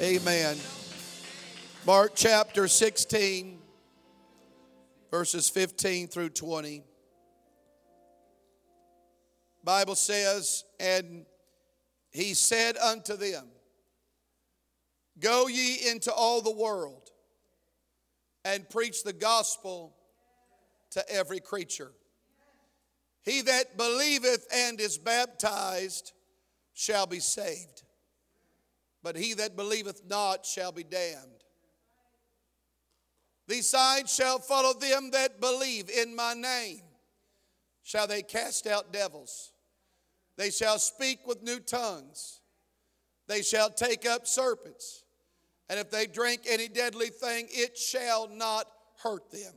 Amen. Mark chapter 16, verses 15 through 20. Bible says, And he said unto them, Go ye into all the world and preach the gospel to every creature. He that believeth and is baptized shall be saved, but he that believeth not shall be damned. These signs shall follow them that believe in my name. Shall they cast out devils? They shall speak with new tongues. They shall take up serpents. And if they drink any deadly thing, it shall not hurt them.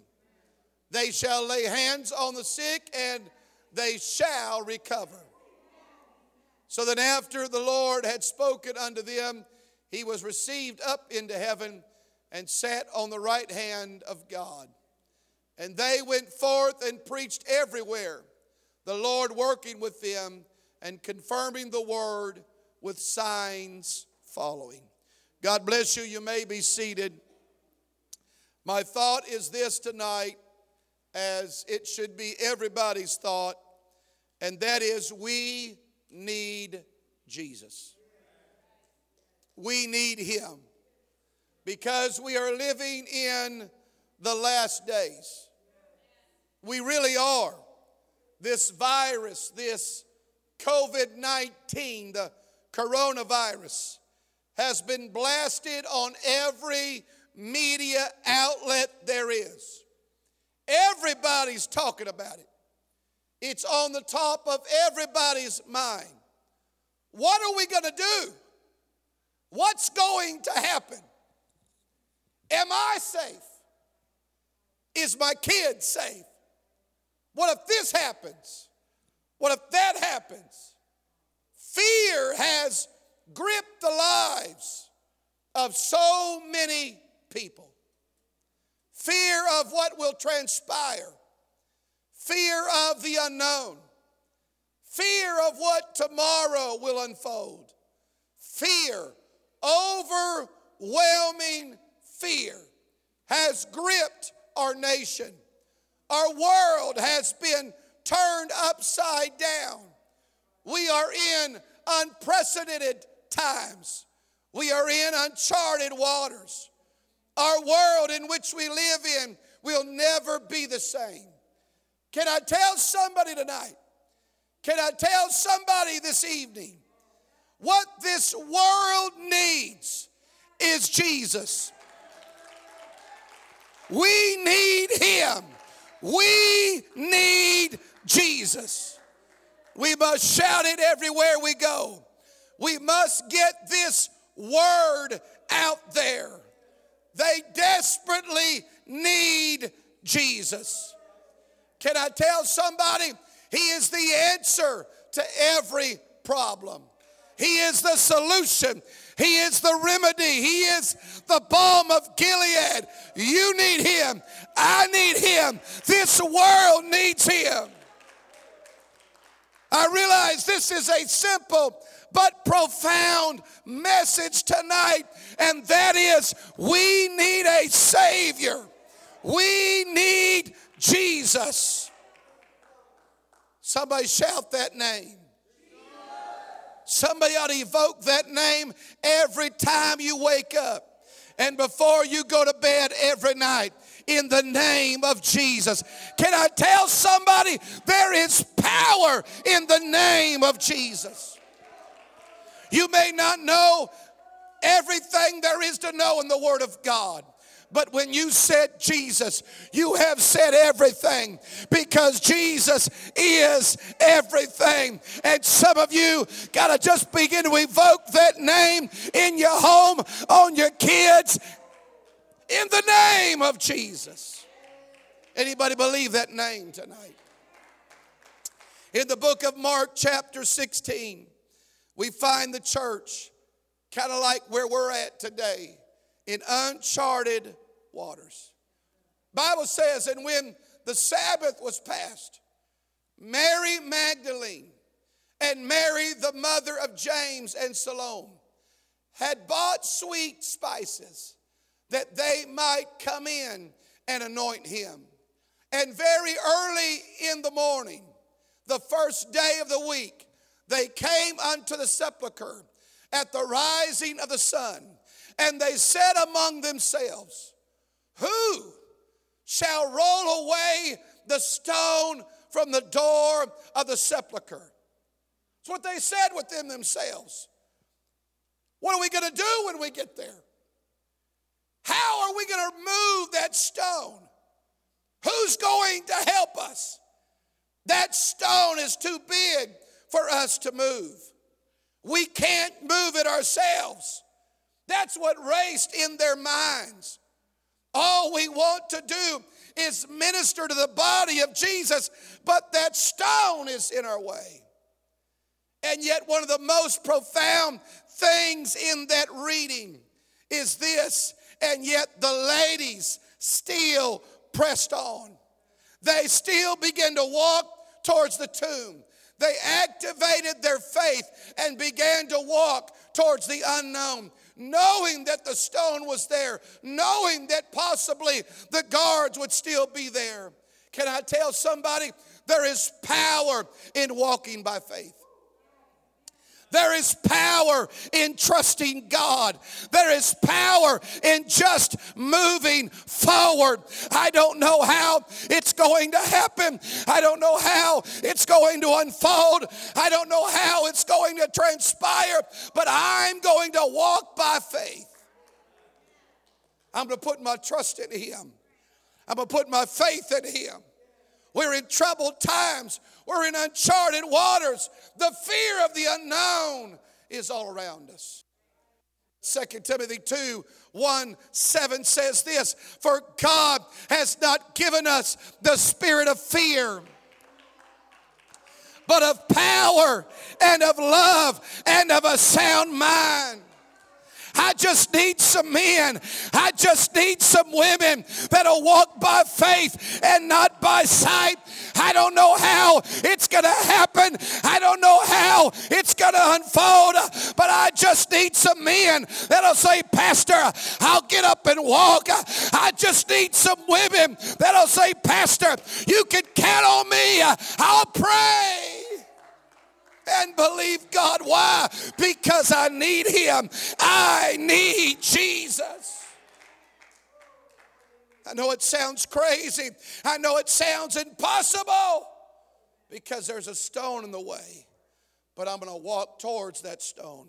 They shall lay hands on the sick and they shall recover. So that after the Lord had spoken unto them, he was received up into heaven and sat on the right hand of God. And they went forth and preached everywhere, the Lord working with them and confirming the word with signs following. God bless you. You may be seated. My thought is this tonight, as it should be everybody's thought, and that is we need Jesus. We need Him because we are living in the last days. We really are. This virus, this COVID 19, the coronavirus, has been blasted on every media outlet there is. Everybody's talking about it. It's on the top of everybody's mind. What are we going to do? What's going to happen? Am I safe? Is my kid safe? What if this happens? What if that happens? Fear has gripped the lives of so many people. Fear of what will transpire, fear of the unknown, fear of what tomorrow will unfold, fear, overwhelming fear has gripped our nation. Our world has been turned upside down. We are in unprecedented times. We are in uncharted waters. Our world in which we live in will never be the same. Can I tell somebody tonight? Can I tell somebody this evening? What this world needs is Jesus. We need Him. We need Jesus. We must shout it everywhere we go. We must get this word out there. They desperately need Jesus. Can I tell somebody? He is the answer to every problem. He is the solution. He is the remedy. He is the balm of Gilead. You need him. I need him. This world needs him. I realize this is a simple but profound message tonight, and that is we need a Savior. We need Jesus. Somebody shout that name. Somebody ought to evoke that name every time you wake up and before you go to bed every night in the name of Jesus. Can I tell somebody there is power in the name of Jesus? You may not know everything there is to know in the Word of God. But when you said Jesus, you have said everything because Jesus is everything. And some of you got to just begin to evoke that name in your home, on your kids, in the name of Jesus. Anybody believe that name tonight? In the book of Mark, chapter 16, we find the church kind of like where we're at today in uncharted waters. Bible says, and when the Sabbath was passed, Mary Magdalene and Mary, the mother of James and Salome, had bought sweet spices that they might come in and anoint him. And very early in the morning, the first day of the week, they came unto the sepulchre at the rising of the sun, and they said among themselves, Who shall roll away the stone from the door of the sepulchre? That's what they said within themselves. What are we going to do when we get there? How are we going to move that stone? Who's going to help us? That stone is too big for us to move. We can't move it ourselves. That's what raced in their minds. All we want to do is minister to the body of Jesus, but that stone is in our way. And yet, one of the most profound things in that reading is this, and yet the ladies still pressed on. They still began to walk towards the tomb. They activated their faith and began to walk towards the unknown, knowing that the stone was there, knowing that possibly the guards would still be there. Can I tell somebody there is power in walking by faith? There is power in trusting God. There is power in just moving forward. I don't know how it's going to happen. I don't know how it's going to unfold. I don't know how it's going to transpire, but I'm going to walk by faith. I'm going to put my trust in Him. I'm going to put my faith in Him. We're in troubled times. We're in uncharted waters. The fear of the unknown is all around us. 2 Timothy 2 1 7 says this For God has not given us the spirit of fear, but of power and of love and of a sound mind. I just need some men. I just need some women that'll walk by faith and not by sight. I don't know how it's going to happen. I don't know how it's going to unfold, but I just need some men that'll say, Pastor, I'll get up and walk. I just need some women that'll say, Pastor, you can count on me. I'll pray and believe God. Why? Because I need Him. I need Jesus. I know it sounds crazy. I know it sounds impossible because there's a stone in the way. But I'm going to walk towards that stone.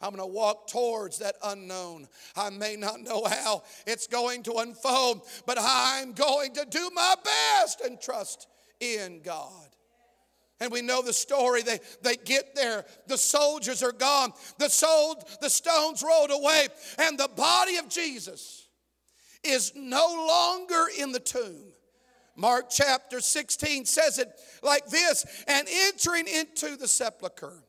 I'm going to walk towards that unknown. I may not know how it's going to unfold, but I'm going to do my best and trust in God. And we know the story. They, they get there. The soldiers are gone. The, soul, the stones rolled away. And the body of Jesus is no longer in the tomb. Mark chapter 16 says it like this And entering into the sepulchre,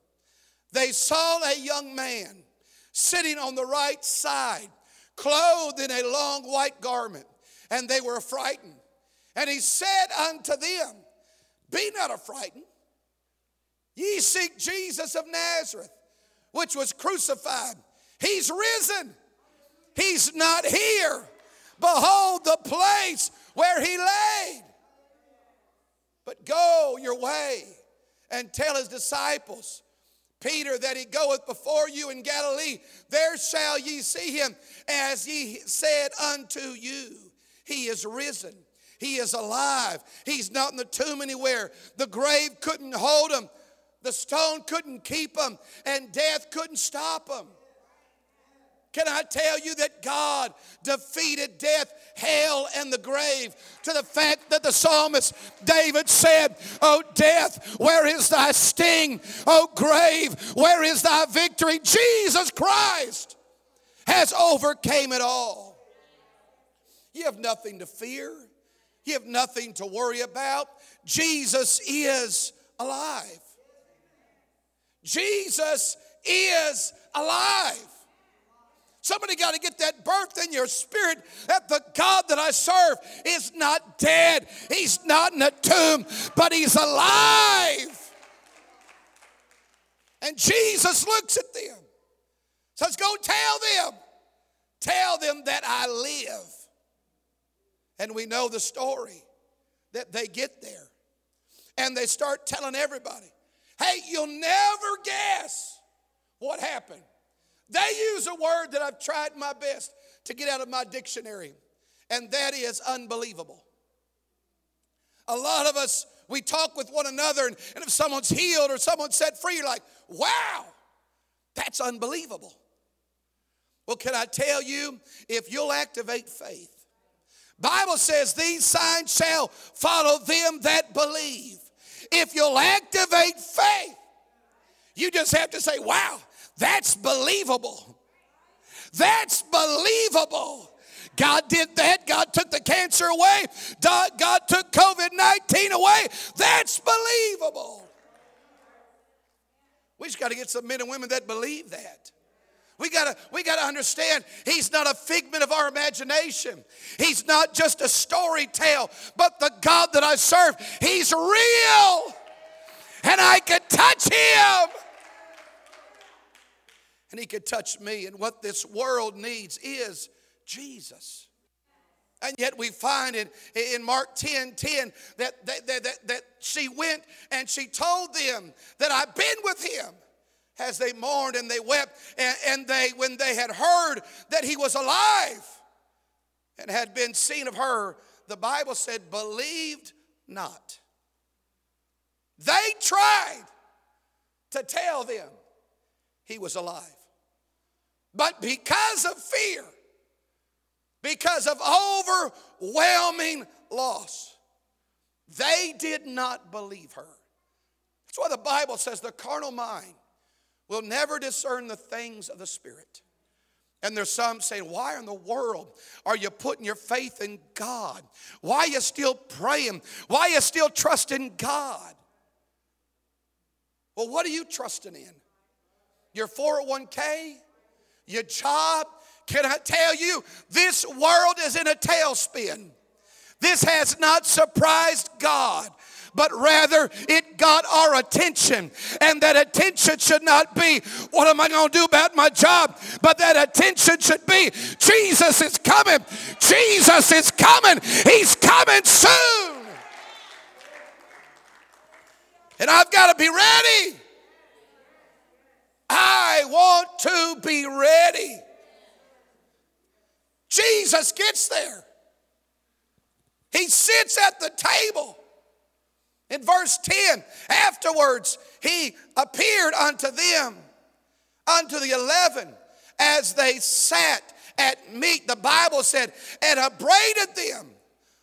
they saw a young man sitting on the right side, clothed in a long white garment, and they were frightened. And he said unto them, Be not affrighted. Ye seek Jesus of Nazareth, which was crucified. He's risen. He's not here. Behold the place where he laid. But go your way and tell his disciples, Peter, that he goeth before you in Galilee. There shall ye see him as he said unto you. He is risen. He is alive. He's not in the tomb anywhere. The grave couldn't hold him. The stone couldn't keep them, and death couldn't stop them. Can I tell you that God defeated death, hell, and the grave to the fact that the psalmist David said, Oh, death, where is thy sting? Oh, grave, where is thy victory? Jesus Christ has overcame it all. You have nothing to fear, you have nothing to worry about. Jesus is alive. Jesus is alive. Somebody got to get that birth in your spirit that the God that I serve is not dead. He's not in a tomb, but he's alive. And Jesus looks at them. Says, Go tell them. Tell them that I live. And we know the story that they get there and they start telling everybody, hey, you'll never guess what happened. They use a word that I've tried my best to get out of my dictionary, and that is unbelievable. A lot of us, we talk with one another, and, and if someone's healed or someone's set free, you're like, wow, that's unbelievable. Well, can I tell you, if you'll activate faith, Bible says these signs shall follow them that believe. If you'll activate faith, you just have to say, wow, that's believable. That's believable. God did that. God took the cancer away. God took COVID 19 away. That's believable. We just got to get some men and women that believe that. We gotta, we gotta understand he's not a figment of our imagination. He's not just a story tale, but the God that I serve, he's real. And I can touch him. And he could touch me. And what this world needs is Jesus. And yet we find it in Mark 10 10 that, that, that, that, that she went and she told them that I've been with him as they mourned and they wept and, and they when they had heard that he was alive and had been seen of her the bible said believed not. They tried to tell them he was alive. But because of fear because of overwhelming loss they did not believe her. That's why the bible says the carnal mind will never discern the things of the Spirit. And there's some saying, Why in the world are you putting your faith in God? Why are you still praying? Why are you still trusting God? Well, what are you trusting in? Your 401k? Your job? Can I tell you, this world is in a tailspin. This has not surprised God but rather it got our attention. And that attention should not be, what am I going to do about my job? But that attention should be, Jesus is coming. Jesus is coming. He's coming soon. And I've got to be ready. I want to be ready. Jesus gets there. He sits at the table. In verse 10, afterwards he appeared unto them, unto the eleven, as they sat at meat. The Bible said, and upbraided them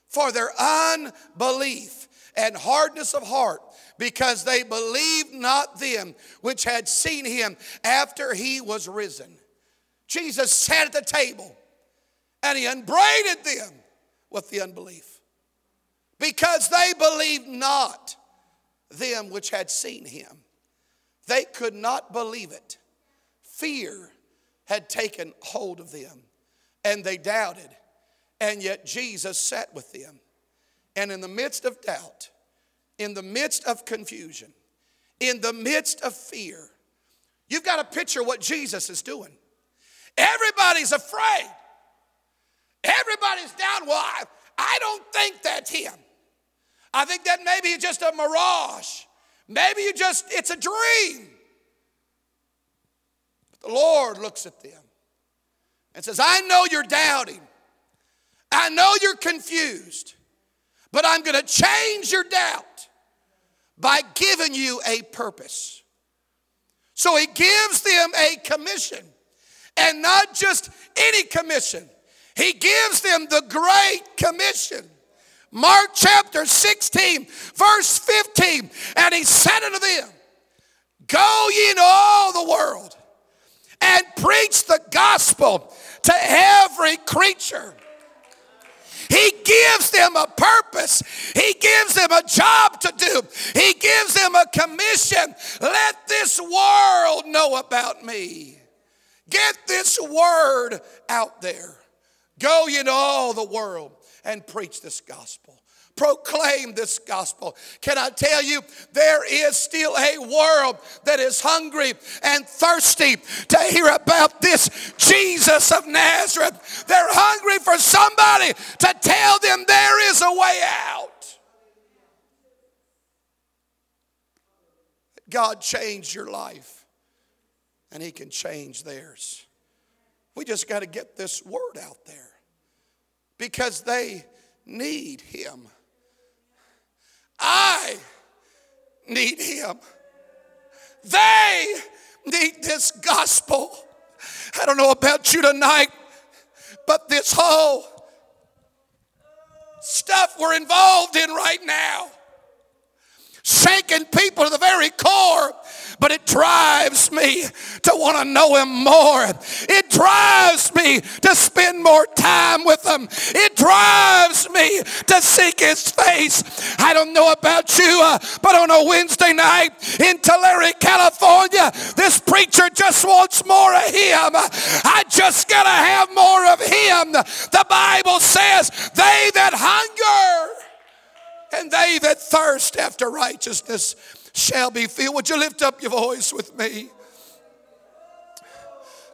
for their unbelief and hardness of heart, because they believed not them which had seen him after he was risen. Jesus sat at the table and he upbraided them with the unbelief because they believed not them which had seen him. They could not believe it. Fear had taken hold of them, and they doubted. And yet Jesus sat with them. And in the midst of doubt, in the midst of confusion, in the midst of fear, you've got to picture what Jesus is doing. Everybody's afraid. Everybody's down. Well, I, I don't think that's him. I think that maybe it's just a mirage. Maybe you just, it's a dream. But the Lord looks at them and says, I know you're doubting. I know you're confused. But I'm going to change your doubt by giving you a purpose. So he gives them a commission. And not just any commission, he gives them the Great Commission. Mark chapter 16, verse 15. And he said unto them, Go ye into all the world and preach the gospel to every creature. He gives them a purpose. He gives them a job to do. He gives them a commission. Let this world know about me. Get this word out there. Go into all the world and preach this gospel. proclaim this gospel. Can I tell you, there is still a world that is hungry and thirsty to hear about this Jesus of Nazareth. They're hungry for somebody to tell them there is a way out. God changed your life, and He can change theirs. We just got to get this word out there because they need Him. I need him. They need this gospel. I don't know about you tonight, but this whole stuff we're involved in right now, shaking people to the very core but it drives me to want to know him more. It drives me to spend more time with him. It drives me to seek his face. I don't know about you, uh, but on a Wednesday night in Tulare, California, this preacher just wants more of him. I just got to have more of him. The Bible says, they that hunger and they that thirst after righteousness shall be filled. Would you lift up your voice with me?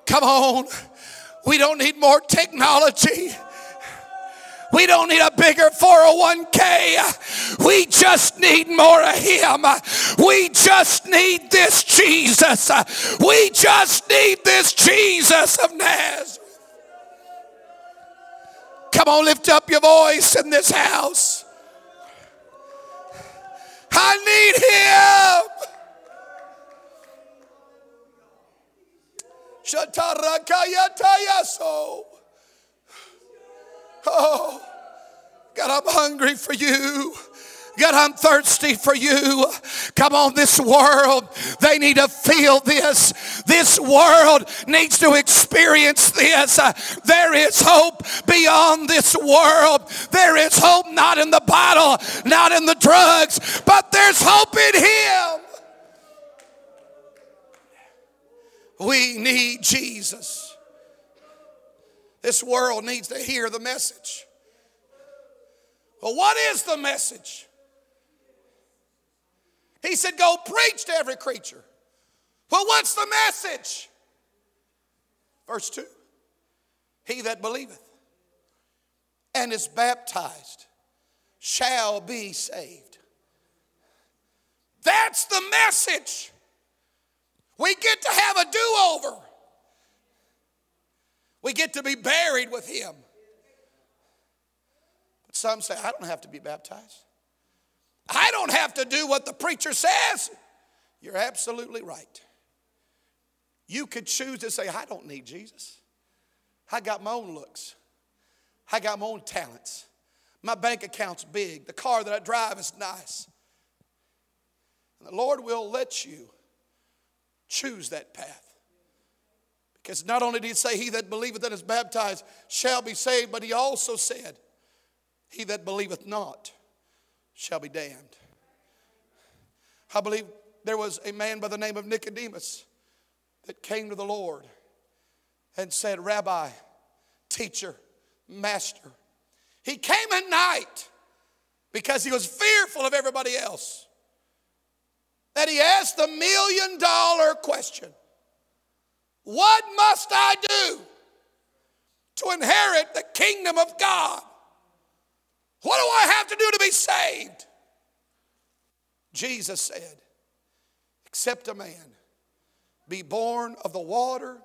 Come on. We don't need more technology. We don't need a bigger 401k. We just need more of Him. We just need this Jesus. We just need this Jesus of Nazareth. Come on, lift up your voice in this house. I need him. Oh, God, I'm hungry for you. God, I'm thirsty for you. Come on, this world, they need to feel this. This world needs to experience this. Uh, there is hope beyond this world. There is hope not in the bottle, not in the drugs, but there's hope in Him. We need Jesus. This world needs to hear the message. Well, what is the message? He said, Go preach to every creature. Well, what's the message? Verse 2 He that believeth and is baptized shall be saved. That's the message. We get to have a do over. We get to be buried with Him. But some say, I don't have to be baptized. I don't have to do what the preacher says. You're absolutely right. You could choose to say, I don't need Jesus. I got my own looks. I got my own talents. My bank account's big. The car that I drive is nice. And the Lord will let you choose that path. Because not only did he say, He that believeth and is baptized shall be saved, but he also said, He that believeth not shall be damned. I believe there was a man by the name of Nicodemus that came to the Lord and said, Rabbi, teacher, master. He came at night because he was fearful of everybody else. That he asked the million dollar question What must I do to inherit the kingdom of God? What do I have to do to be saved? Jesus said, Except a man be born of the water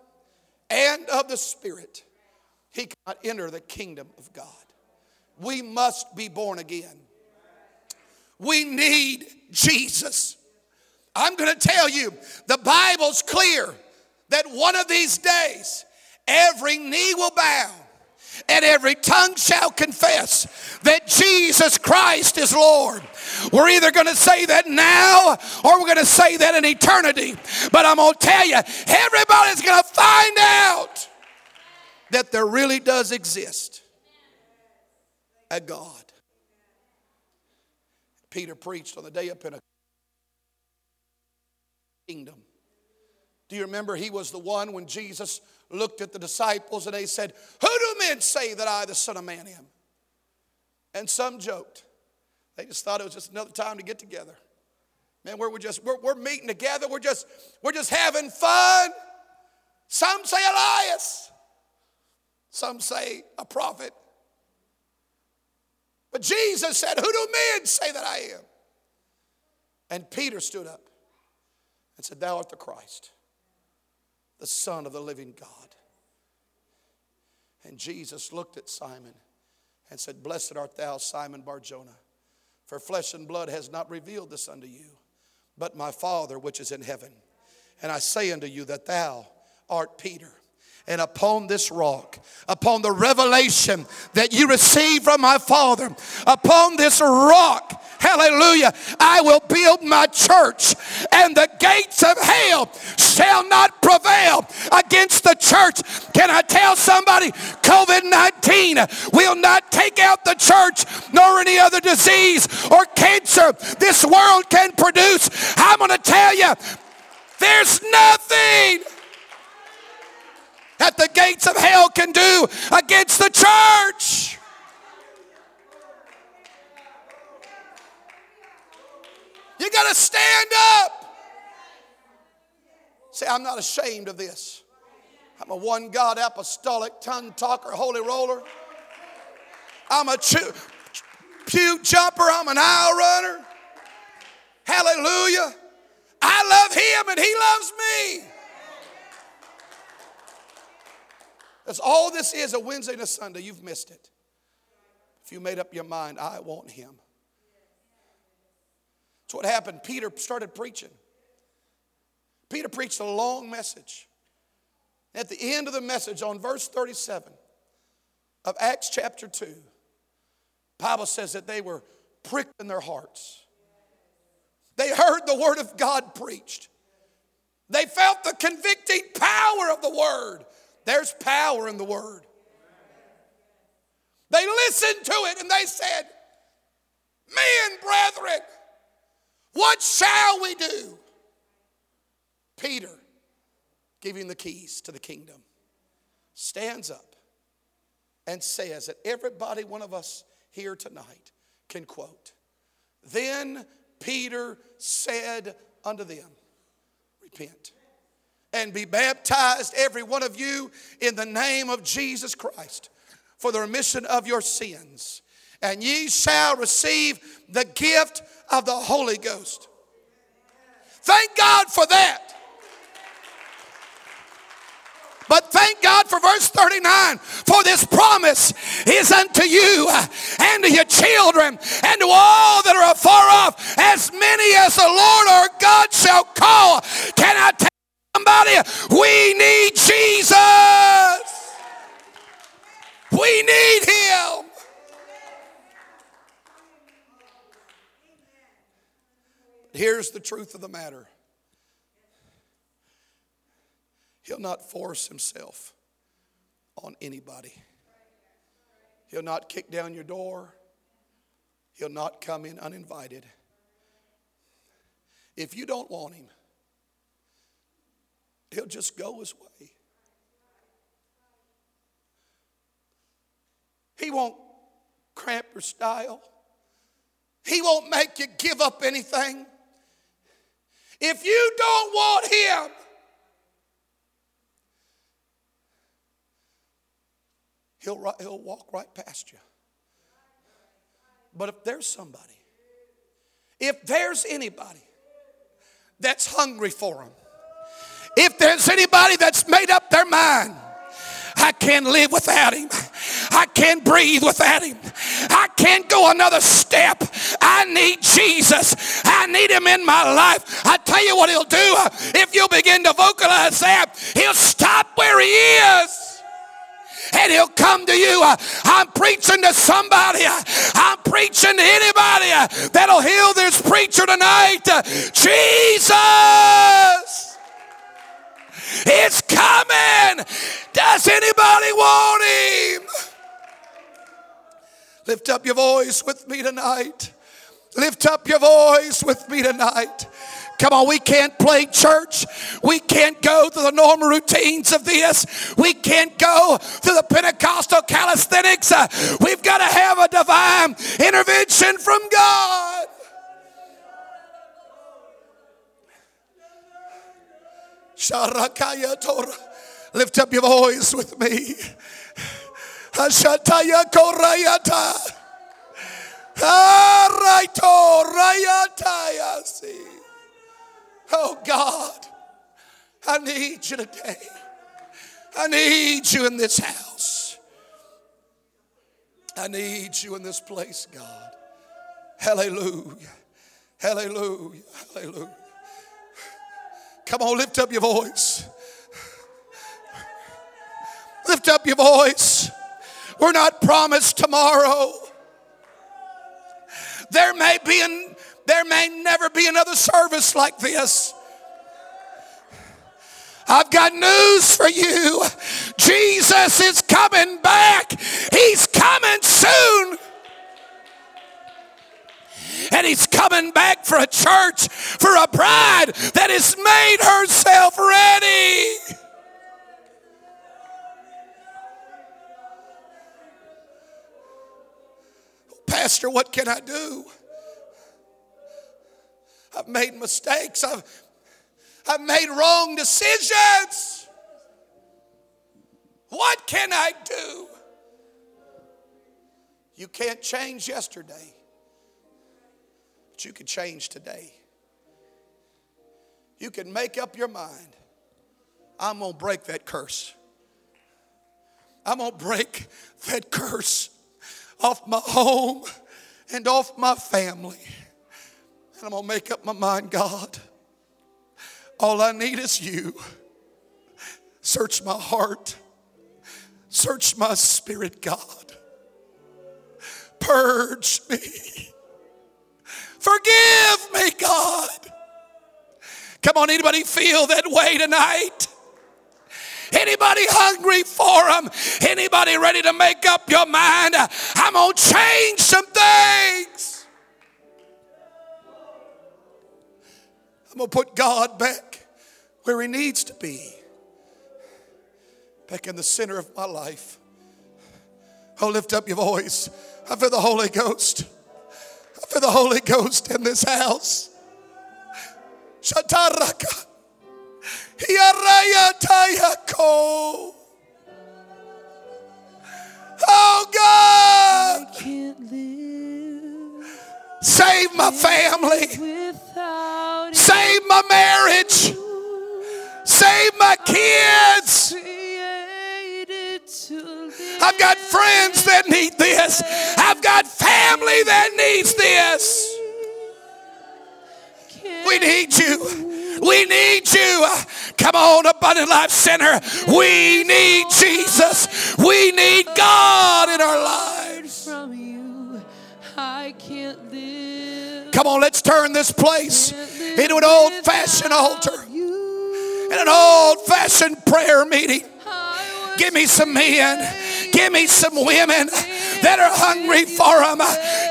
and of the Spirit, he cannot enter the kingdom of God. We must be born again. We need Jesus. I'm going to tell you, the Bible's clear that one of these days, every knee will bow and every tongue shall confess that Jesus Christ is Lord. We're either going to say that now or we're going to say that in eternity. But I'm going to tell you, everybody's going to find out that there really does exist a God. Peter preached on the day of Pentecost. Kingdom. Do you remember he was the one when Jesus looked at the disciples and they said, Who do men say that I, the Son of Man, am? And some joked. They just thought it was just another time to get together. Man, we're, we're just we're, we're meeting together. We're just we're just having fun. Some say Elias. Some say a prophet. But Jesus said, Who do men say that I am? And Peter stood up and said, Thou art the Christ, the Son of the living God. And Jesus looked at Simon and said, Blessed art thou, Simon Barjona, for flesh and blood has not revealed this unto you, but my Father which is in heaven. And I say unto you that thou art Peter and upon this rock, upon the revelation that you receive from my Father, upon this rock, hallelujah, I will build my church, and the gates of hell shall not prevail against the church. Can I tell somebody COVID 19 will not take out the church nor any other disease or cancer this world can produce? I'm going to tell you, there's nothing that the gates of hell can do against the church. You got to stand up. Say, I'm not ashamed of this. I'm a one God apostolic tongue talker, holy roller. I'm a chew, pew jumper. I'm an aisle runner. Hallelujah. I love him and he loves me. That's all this is a Wednesday and a Sunday. You've missed it. If you made up your mind, I want him. That's what happened. Peter started preaching. Peter preached a long message. At the end of the message, on verse 37 of Acts chapter 2, Bible says that they were pricked in their hearts. They heard the word of God preached. They felt the convicting power of the word. There's power in the word. They listened to it and they said, Men, brethren, what shall we do? Peter, giving the keys to the kingdom, stands up and says that everybody, one of us here tonight, can quote. Then Peter said unto them, Repent and be baptized, every one of you, in the name of Jesus Christ for the remission of your sins. And ye shall receive the gift of the Holy Ghost. Thank God for that. But thank God for verse 39 for this promise is unto you and to your children and to all that are afar off, as many as the Lord our God shall call. Can I Somebody, we need Jesus. We need him. Here's the truth of the matter He'll not force himself on anybody. He'll not kick down your door. He'll not come in uninvited. If you don't want him, He'll just go his way. He won't cramp your style. He won't make you give up anything. If you don't want Him, He'll, he'll walk right past you. But if there's somebody, if there's anybody that's hungry for Him, if there's anybody that's made up their mind, I can't live without him. I can't breathe without him. I can't go another step. I need Jesus. I need him in my life. I tell you what he'll do. If you'll begin to vocalize that, he'll stop where he is and he'll come to you. I'm preaching to somebody. I'm preaching to anybody that'll heal this preacher tonight. Jesus. It's coming. Does anybody want him? Lift up your voice with me tonight. Lift up your voice with me tonight. Come on, we can't play church. We can't go through the normal routines of this. We can't go through the Pentecostal calisthenics. We've got to have a divine intervention from God. Sharakaya Torah. Lift up your voice with me. Hashataya Korayata. Oh God, I need you today. I need you in this house. I need you in this place, God. Hallelujah. Hallelujah. Hallelujah. Come on, lift up your voice. Lift up your voice. We're not promised tomorrow. There may be an, there may never be another service like this. I've got news for you. Jesus is coming back. He's coming soon. And he's coming back for a church, for a bride that has made herself ready. Pastor, what can I do? I've made mistakes. I've, I've made wrong decisions. What can I do? You can't change yesterday, but you can change today. You can make up your mind. I'm going to break that curse. I'm going to break that curse off my home and off my family. And I'm going to make up my mind, God. All I need is you. Search my heart. Search my spirit, God. Purge me. Forgive me, God. Come on, anybody feel that way tonight? Anybody hungry for them? Anybody ready to make up your mind? I'm going to change some things. I'm going to put God back where He needs to be, back in the center of my life. Oh, lift up your voice. I feel the Holy Ghost. Feel the Holy Ghost in this house. Shataraka. Oh God, save my family, save my marriage, save my kids. I've got friends that need this. I've got family that needs this. We need you. We need you. Come on, Abundant Life Center. We need Jesus. We need God in our lives. Come on, let's turn this place into an old fashioned altar and an old fashioned prayer meeting. Give me some men. Give me some women that are hungry for them.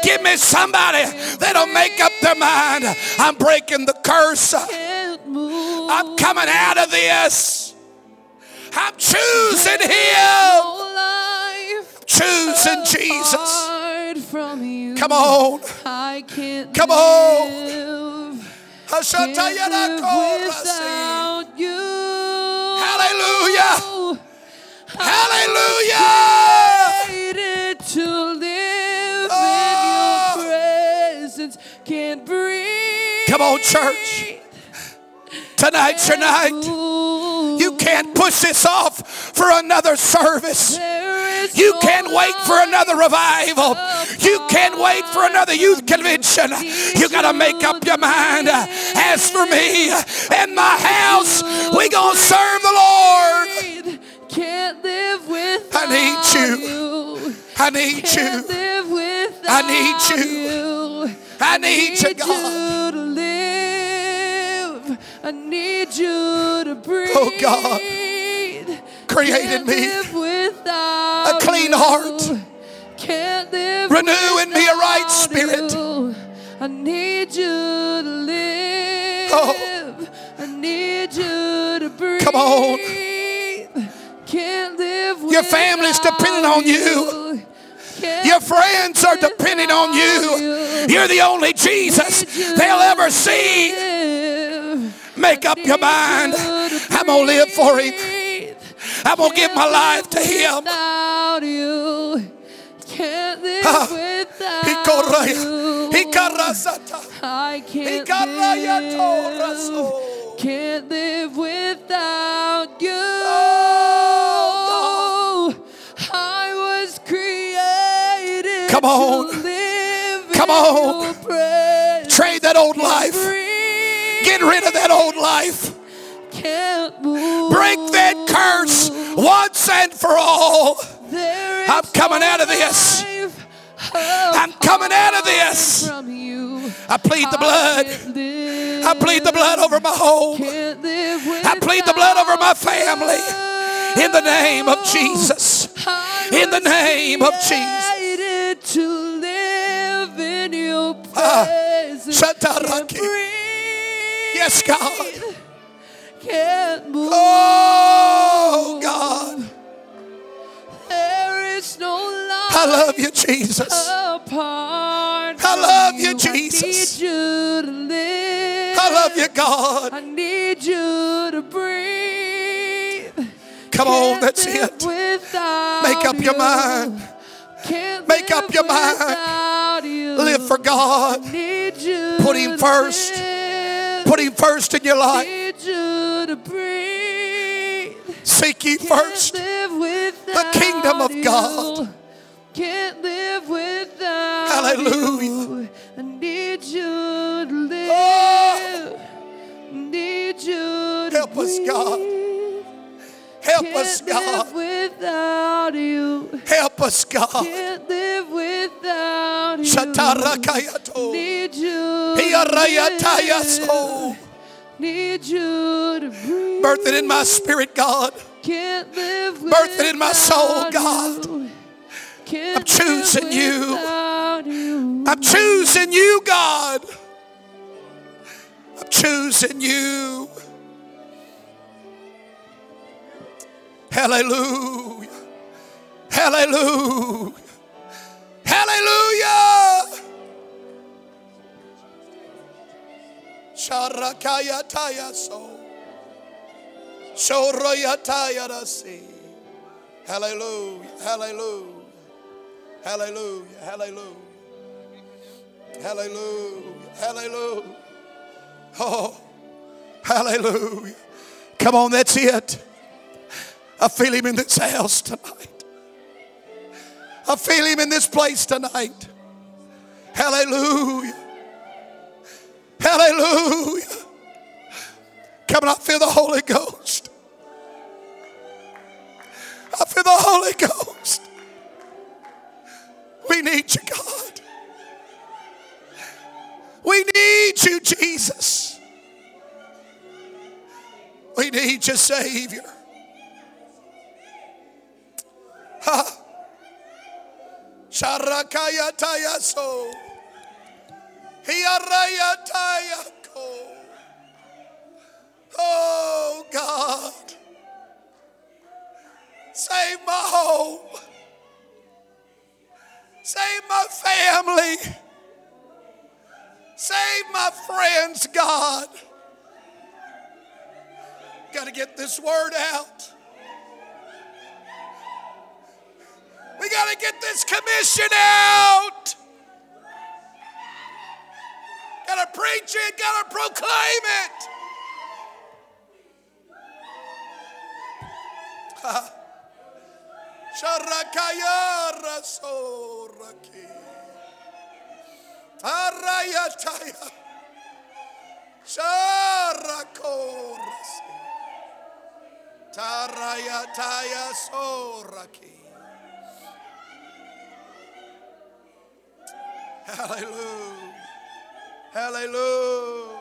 Give me somebody that'll make up their mind. I'm breaking the curse. I'm coming out of this. I'm choosing Him. Choosing Jesus. Come on. Come on. Hallelujah. Hallelujah. To live oh. in your ah! presence. Can't breathe. Come on, church. Tonight's your night. You can't push this off for another service. You can't wait for another revival. You can't wait for another youth convention. You got to make up your mind. As for me and my house, we going to serve the Lord. Can't live without I need you. I need you. I need you. I need you, God. I need you to breathe. Oh God, create in me a clean heart. Renew in me a right spirit. I need you to live. Oh. need you to breathe. Come on. Can't live Your family's depending on you. Your friends are depending on you. You're the only Jesus they'll ever see. Make up your mind. I'm going to live for Him. I'm going to give my life to Him. Without you. Can't live ah. without Hikoraya. you. Hikarasata. I can't live. Can't live without you. Come on. Come on. Trade that old life. Get rid of that old life. Break that curse once and for all. I'm coming out of this. I'm coming out of this. apart From you. I plead the blood. I plead the blood over my home. I plead the blood over my family. In the name of Jesus. In the name of Jesus. To live in your Ah, presence. Breathe. Yes, God. Can't move. Oh, God. There is no life I love you, Jesus. apart. I love from you, Jesus. I need you to live. I love you, God. I need you to breathe. Come on, Can't that's it. Make up your you. mind. Make up your mind. you. Live for God. Put Him first. live. Put Him first in your life. Seek ye first. the kingdom of. God. Can't live without Hallelujah. you. I need you to oh. live. Oh. Need you to Help us, God. Help us, God. live without you. Help us, God. Can't live without you. Shatarakayato. Need you. to Hiyarayatayaso. Need you to breathe. Birth it in my spirit, God. Can't live Birth it in my soul, God. you. I'm choosing you. you. I'm choosing you, God. I'm choosing you. Hallelujah. Hallelujah. Hallelujah. Sharakaya taya so. Shoraya. Hallelujah. Hallelujah. Hallelujah. Hallelujah. Hallelujah. Hallelujah. Oh, hallelujah. Come on, that's it. I feel him in this house tonight. I feel him in this place tonight. Hallelujah. Hallelujah. Come on, I feel the Holy Ghost. I feel the Holy Ghost. We need you, God. We need you, Jesus. We need you, Savior. Ha. Sharakaya tayaso. Hiaraya tayako. Oh God. Save my home. Save my family. Save my friends, God. Got to get this word out. We got to get this commission out. Got to preach it, got to proclaim it. Arayataya. Sharakorasi. Tarayataya soraki. Hallelujah. Hallelujah.